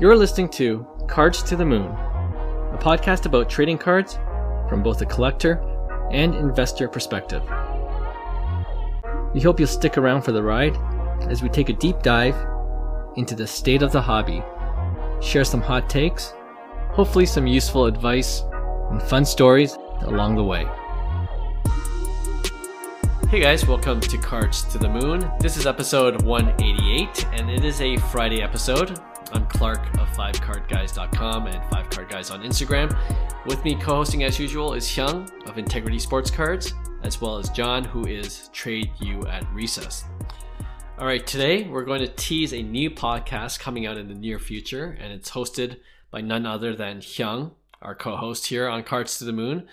You're listening to Cards to the Moon, a podcast about trading cards from both a collector and investor perspective. We hope you'll stick around for the ride as we take a deep dive into the state of the hobby, share some hot takes, hopefully, some useful advice, and fun stories along the way. Hey guys, welcome to Cards to the Moon. This is episode 188, and it is a Friday episode. I'm Clark of 5cardguys.com and 5cardguys on Instagram. With me co hosting as usual is Hyung of Integrity Sports Cards, as well as John, who is Trade You at Recess. All right, today we're going to tease a new podcast coming out in the near future, and it's hosted by none other than Hyung, our co host here on Cards to the Moon.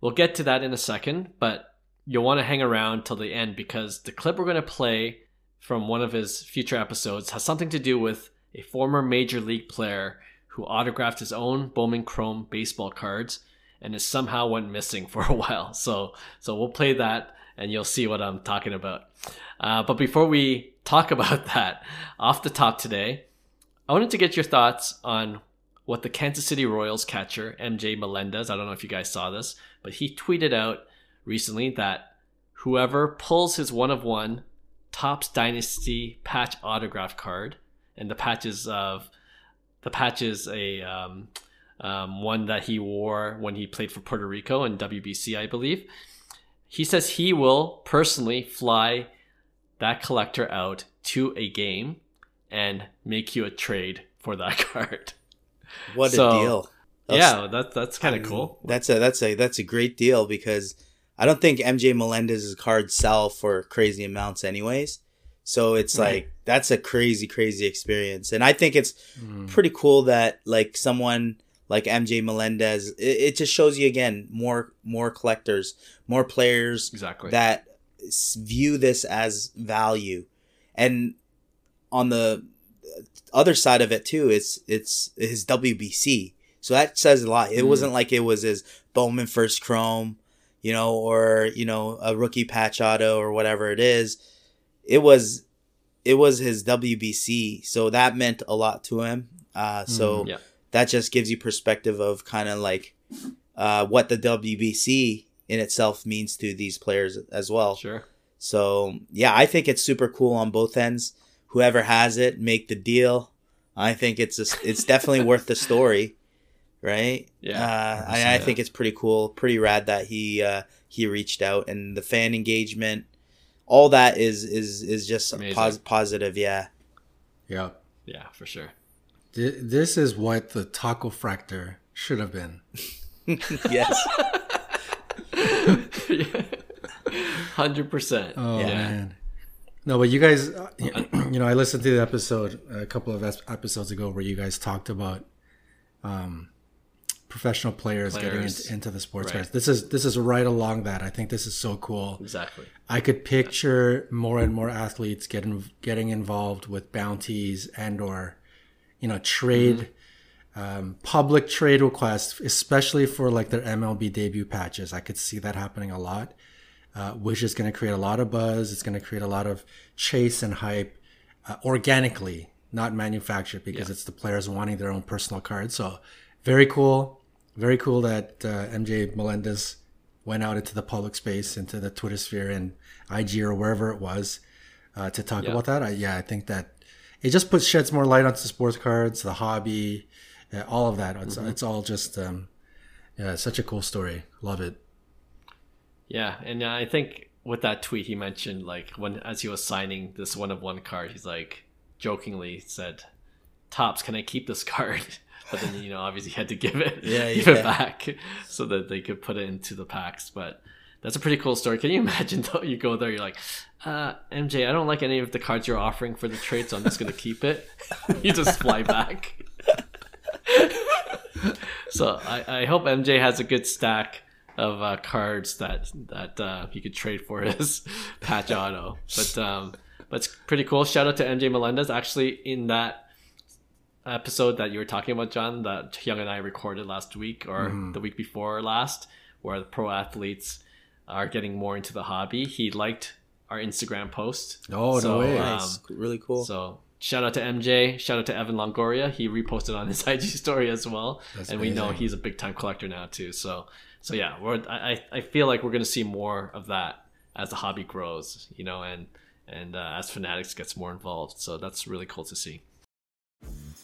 We'll get to that in a second, but you'll want to hang around till the end because the clip we're going to play from one of his future episodes has something to do with a former major league player who autographed his own Bowman Chrome baseball cards and is somehow went missing for a while. So so we'll play that and you'll see what I'm talking about. Uh, but before we talk about that, off the top today, I wanted to get your thoughts on what the Kansas City Royals catcher MJ Melendez. I don't know if you guys saw this, but he tweeted out recently that whoever pulls his one of one Topps Dynasty patch autograph card, and the patches of the patch is a um, um, one that he wore when he played for Puerto Rico in WBC, I believe. He says he will personally fly that collector out to a game and make you a trade for that card. What so, a deal! That's, yeah, that, that's kind of cool. That's a that's a that's a great deal because I don't think MJ Melendez's cards sell for crazy amounts, anyways. So it's right. like that's a crazy, crazy experience, and I think it's mm. pretty cool that like someone like MJ Melendez, it, it, just shows you again more more collectors, more players exactly that view this as value, and on the other side of it too, it's it's his WBC, so that says a lot. It mm. wasn't like it was his Bowman first Chrome you know, or you know, a rookie patch auto or whatever it is. It was it was his WBC, so that meant a lot to him. Uh, so mm, yeah. that just gives you perspective of kind of like uh, what the WBC in itself means to these players as well. Sure. So yeah, I think it's super cool on both ends. Whoever has it, make the deal. I think it's a, it's definitely worth the story right? Yeah, uh, I, I, think it's pretty cool, pretty rad that he uh, he reached out and the fan engagement, all that is is is just pos- positive. Yeah, yeah, yeah, for sure. This is what the taco fractor should have been. yes. Hundred percent. Oh yeah. man. No, but you guys, you know, I listened to the episode a couple of episodes ago where you guys talked about um, professional players, players. getting into, into, the sports right. cards. This is this is right along that. I think this is so cool. Exactly. I could picture more and more athletes getting getting involved with bounties and or you know trade mm-hmm. um, public trade requests, especially for like their MLB debut patches. I could see that happening a lot, uh, which is going to create a lot of buzz. It's going to create a lot of chase and hype uh, organically, not manufactured, because yeah. it's the players wanting their own personal cards. So very cool very cool that uh, MJ Melendez went out into the public space, into the Twitter sphere and IG or wherever it was, uh, to talk yeah. about that. I, yeah, I think that it just puts sheds more light onto sports cards, the hobby, uh, all of that. It's, mm-hmm. it's all just um, yeah, such a cool story. Love it. Yeah, and I think with that tweet he mentioned, like when as he was signing this one of one card, he's like jokingly said, "Topps, can I keep this card?" But then you know obviously he had to give it yeah, give yeah. it back so that they could put it into the packs. But that's a pretty cool story. Can you imagine though you go there you're like uh, mj i don't like any of the cards you're offering for the trade so i'm just gonna keep it. You just fly back. So I, I hope mj has a good stack of uh, cards that that uh, he could trade for his patch auto. But um but it's pretty cool. Shout out to mj melendez. Actually in that episode that you were talking about, John, that Hyung and I recorded last week or mm. the week before last, where the pro athletes are getting more into the hobby. He liked our Instagram post. Oh so, no way! Um, really cool. So shout out to MJ. Shout out to Evan Longoria. He reposted on his IG story as well, That's and we know he's a big time collector now too. So so yeah, we're I I I feel like we're gonna see more of that as the hobby grows, you know, and and uh, as Fanatics gets more involved. So that's really cool to see.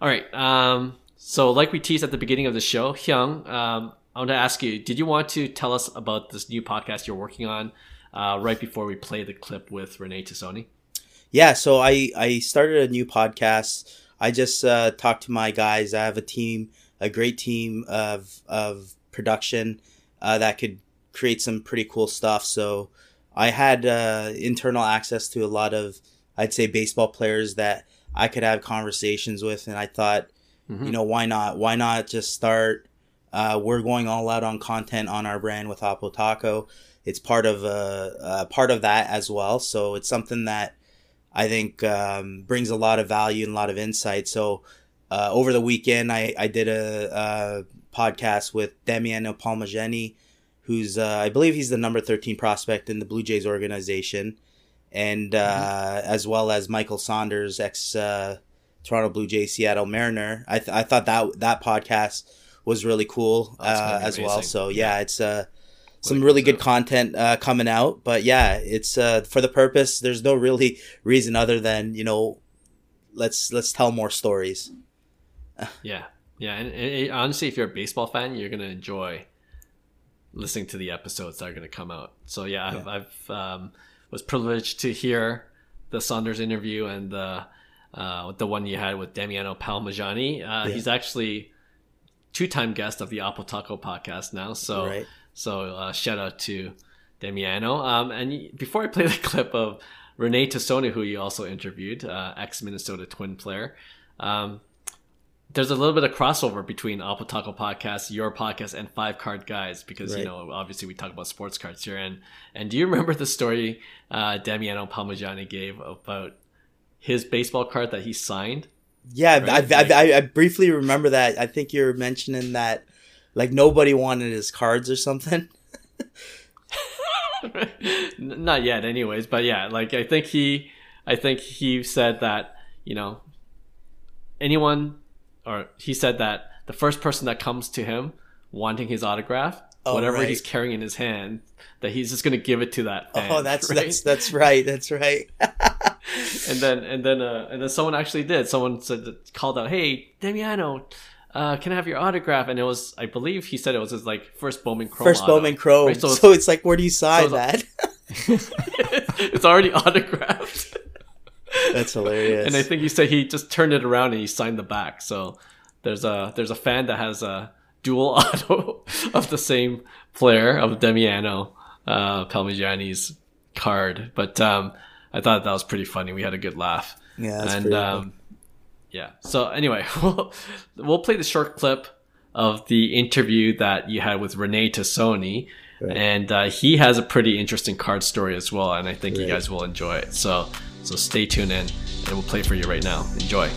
All right. Um, so, like we teased at the beginning of the show, Hyung, um, I want to ask you: Did you want to tell us about this new podcast you're working on uh, right before we play the clip with Rene Tosoni? Yeah, so I I started a new podcast. I just uh, talked to my guys. I have a team, a great team of of production uh, that could create some pretty cool stuff. So I had uh, internal access to a lot of, I'd say, baseball players that I could have conversations with, and I thought, you know, why not? Why not just start? Uh, we're going all out on content on our brand with Oppo Taco. It's part of uh, uh, part of that as well. So it's something that I think um, brings a lot of value and a lot of insight. So uh, over the weekend, I, I did a, a podcast with Damiano Palmegiani, who's uh, I believe he's the number thirteen prospect in the Blue Jays organization, and uh, as well as Michael Saunders, ex uh, Toronto Blue Jays, Seattle Mariner. I th- I thought that that podcast was really cool uh, be as well. So yeah, it's uh, some really good content uh, coming out. But yeah, it's uh, for the purpose. There's no really reason other than you know, let's let's tell more stories. Yeah, yeah, and, and honestly, if you're a baseball fan, you're gonna enjoy listening to the episodes that are gonna come out. So yeah, I've, I've um, was privileged to hear the Saunders interview and the uh, the one you had with Damiano Palmegiani. Uh, Yeah. He's actually two-time guest of the Oppo Taco podcast now. So Right. so uh, shout out to Damiano. Um, and before I play the clip of Rene Tosoni, who you also interviewed, uh, ex Minnesota Twin player, um, there's a little bit of crossover between Oppo Taco Podcast, your podcast, and Five Card Guys because you know obviously we talk about sports cards here. And and do you remember the story uh, Damiano Palmegiani gave about his baseball card that he signed? Yeah, Right, I, I, I, I briefly remember that. I think you're mentioning that, like nobody wanted his cards or something. Not yet, anyways. But yeah, like I think he, I think he said that you know, anyone, or he said that the first person that comes to him wanting his autograph, Oh, whatever right. he's carrying in his hand, that he's just gonna give it to that. Fan, oh, that's right? that's that's right. That's right. and then and then uh, and then someone actually did. Someone said called out, "Hey, Damiano." Uh, can I have your autograph? And it was, I believe he said it was his like first Bowman Chrome. First auto, Bowman Chrome. right? So, So, it's like, where do you sign so that? it's already autographed. That's hilarious. and I think he said he just turned it around and he signed the back. So there's a there's a fan that has a dual auto of the same player of Damiano uh, Palmegiani's card. But um, I thought that was pretty funny. We had a good laugh. Yeah, that's and um, yeah. So anyway, we'll we'll play the short clip of the interview that you had with Rene Tosoni. Right. And uh, he has a pretty interesting card story as well, and I think you guys will enjoy it. So, so stay tuned in, and we'll play for you right now. Enjoy.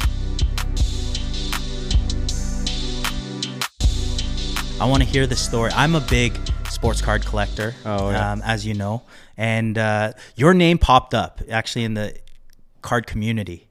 I want to hear the story. I'm a big sports card collector, Oh, yeah. um, as you know, and uh, your name popped up actually in the card community,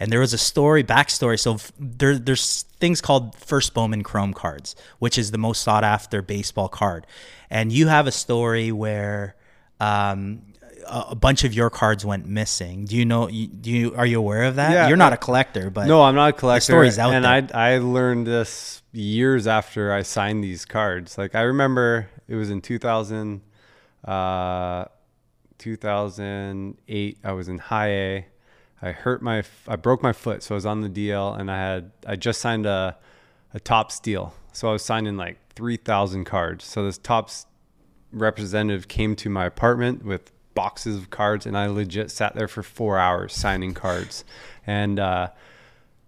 and there was a story, backstory. So f- there, there's things called First Bowman Chrome cards, which is the most sought after baseball card, and you have a story where. Um, a bunch of your cards went missing. Do you know? Do you are you aware of that? Yeah, You're not a collector, but no, I'm not a collector. story's out and there. I I learned this years after I signed these cards. Like I remember it was in 2000, uh, 2008. I was in high A. I hurt my I broke my foot, so I was on the DL, and I had I just signed a a top steal. So I was signing like 3,000 cards. So this Topps representative came to my apartment with boxes of cards and I legit sat there for four hours signing cards. And uh,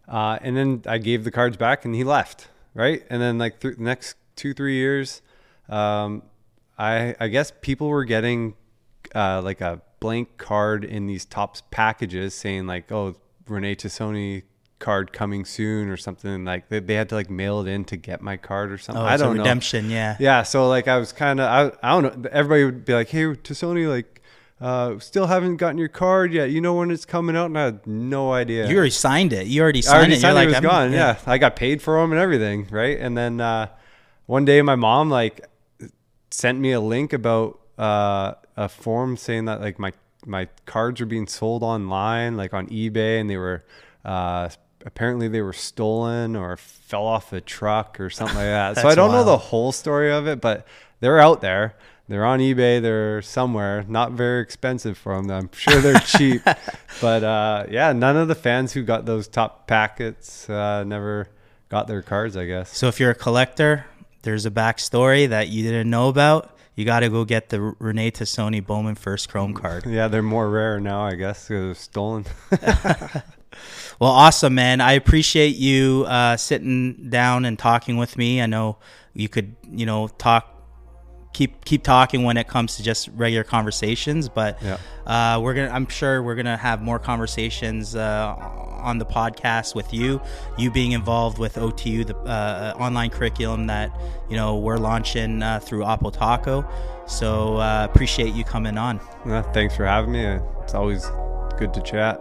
Uh, and then I gave the cards back, and he left. Right, and then like th- the next two three years, um, I I guess people were getting uh, like a blank card in these Topps packages saying like, oh, Rene Tosoni card coming soon or something like they, they had to like mail it in to get my card or something. Oh, I don't know. redemption, yeah. Yeah, so like I was kind of I, I don't know. Everybody would be like, "Hey, Tosoni, like, uh, still haven't gotten your card yet. You know when it's coming out?" And I had no idea. You already signed it. You already I signed already it. signed You're it. like, it was I'm- gone. Yeah. I got paid for them and everything, right? And then uh, one day, my mom like sent me a link about uh, a form saying that like my my cards were being sold online, like on eBay, and they were uh, apparently they were stolen or fell off a truck or something like that. so I don't know the whole story of it, but they're out there. They're on eBay. They're somewhere. Not very expensive for them. I'm sure they're cheap. But uh, yeah, none of the fans who got those top packets uh, never got their cards. I guess. So if you're a collector, there's a backstory that you didn't know about. You got to go get the Rene Tosoni Bowman First Chrome card. Yeah, they're more rare now. I guess 'cause they're stolen. Well, awesome, man. I appreciate you uh, sitting down and talking with me. I know you could, you know, talk, keep keep talking when it comes to just regular conversations, but Yeah. uh, we're gonna. I'm sure we're gonna have more conversations uh, on the podcast with you. You being involved with OTU, the uh, online curriculum that you know we're launching uh, through Oppo Taco. So uh, appreciate you coming on. Thanks for having me. It's always good to chat.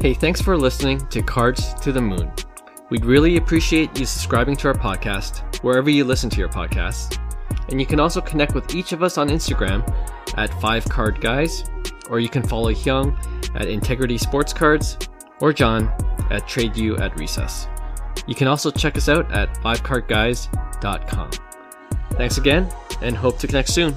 Hey, thanks for listening to Cards to the Moon. We'd really appreciate you subscribing to our podcast wherever you listen to your podcasts. And you can also connect with each of us on Instagram at 5cardguys, or you can follow Hyung at Integrity Sports Cards, or John at TradeU at Recess. You can also check us out at 5cardguys.com. Thanks again, and hope to connect soon.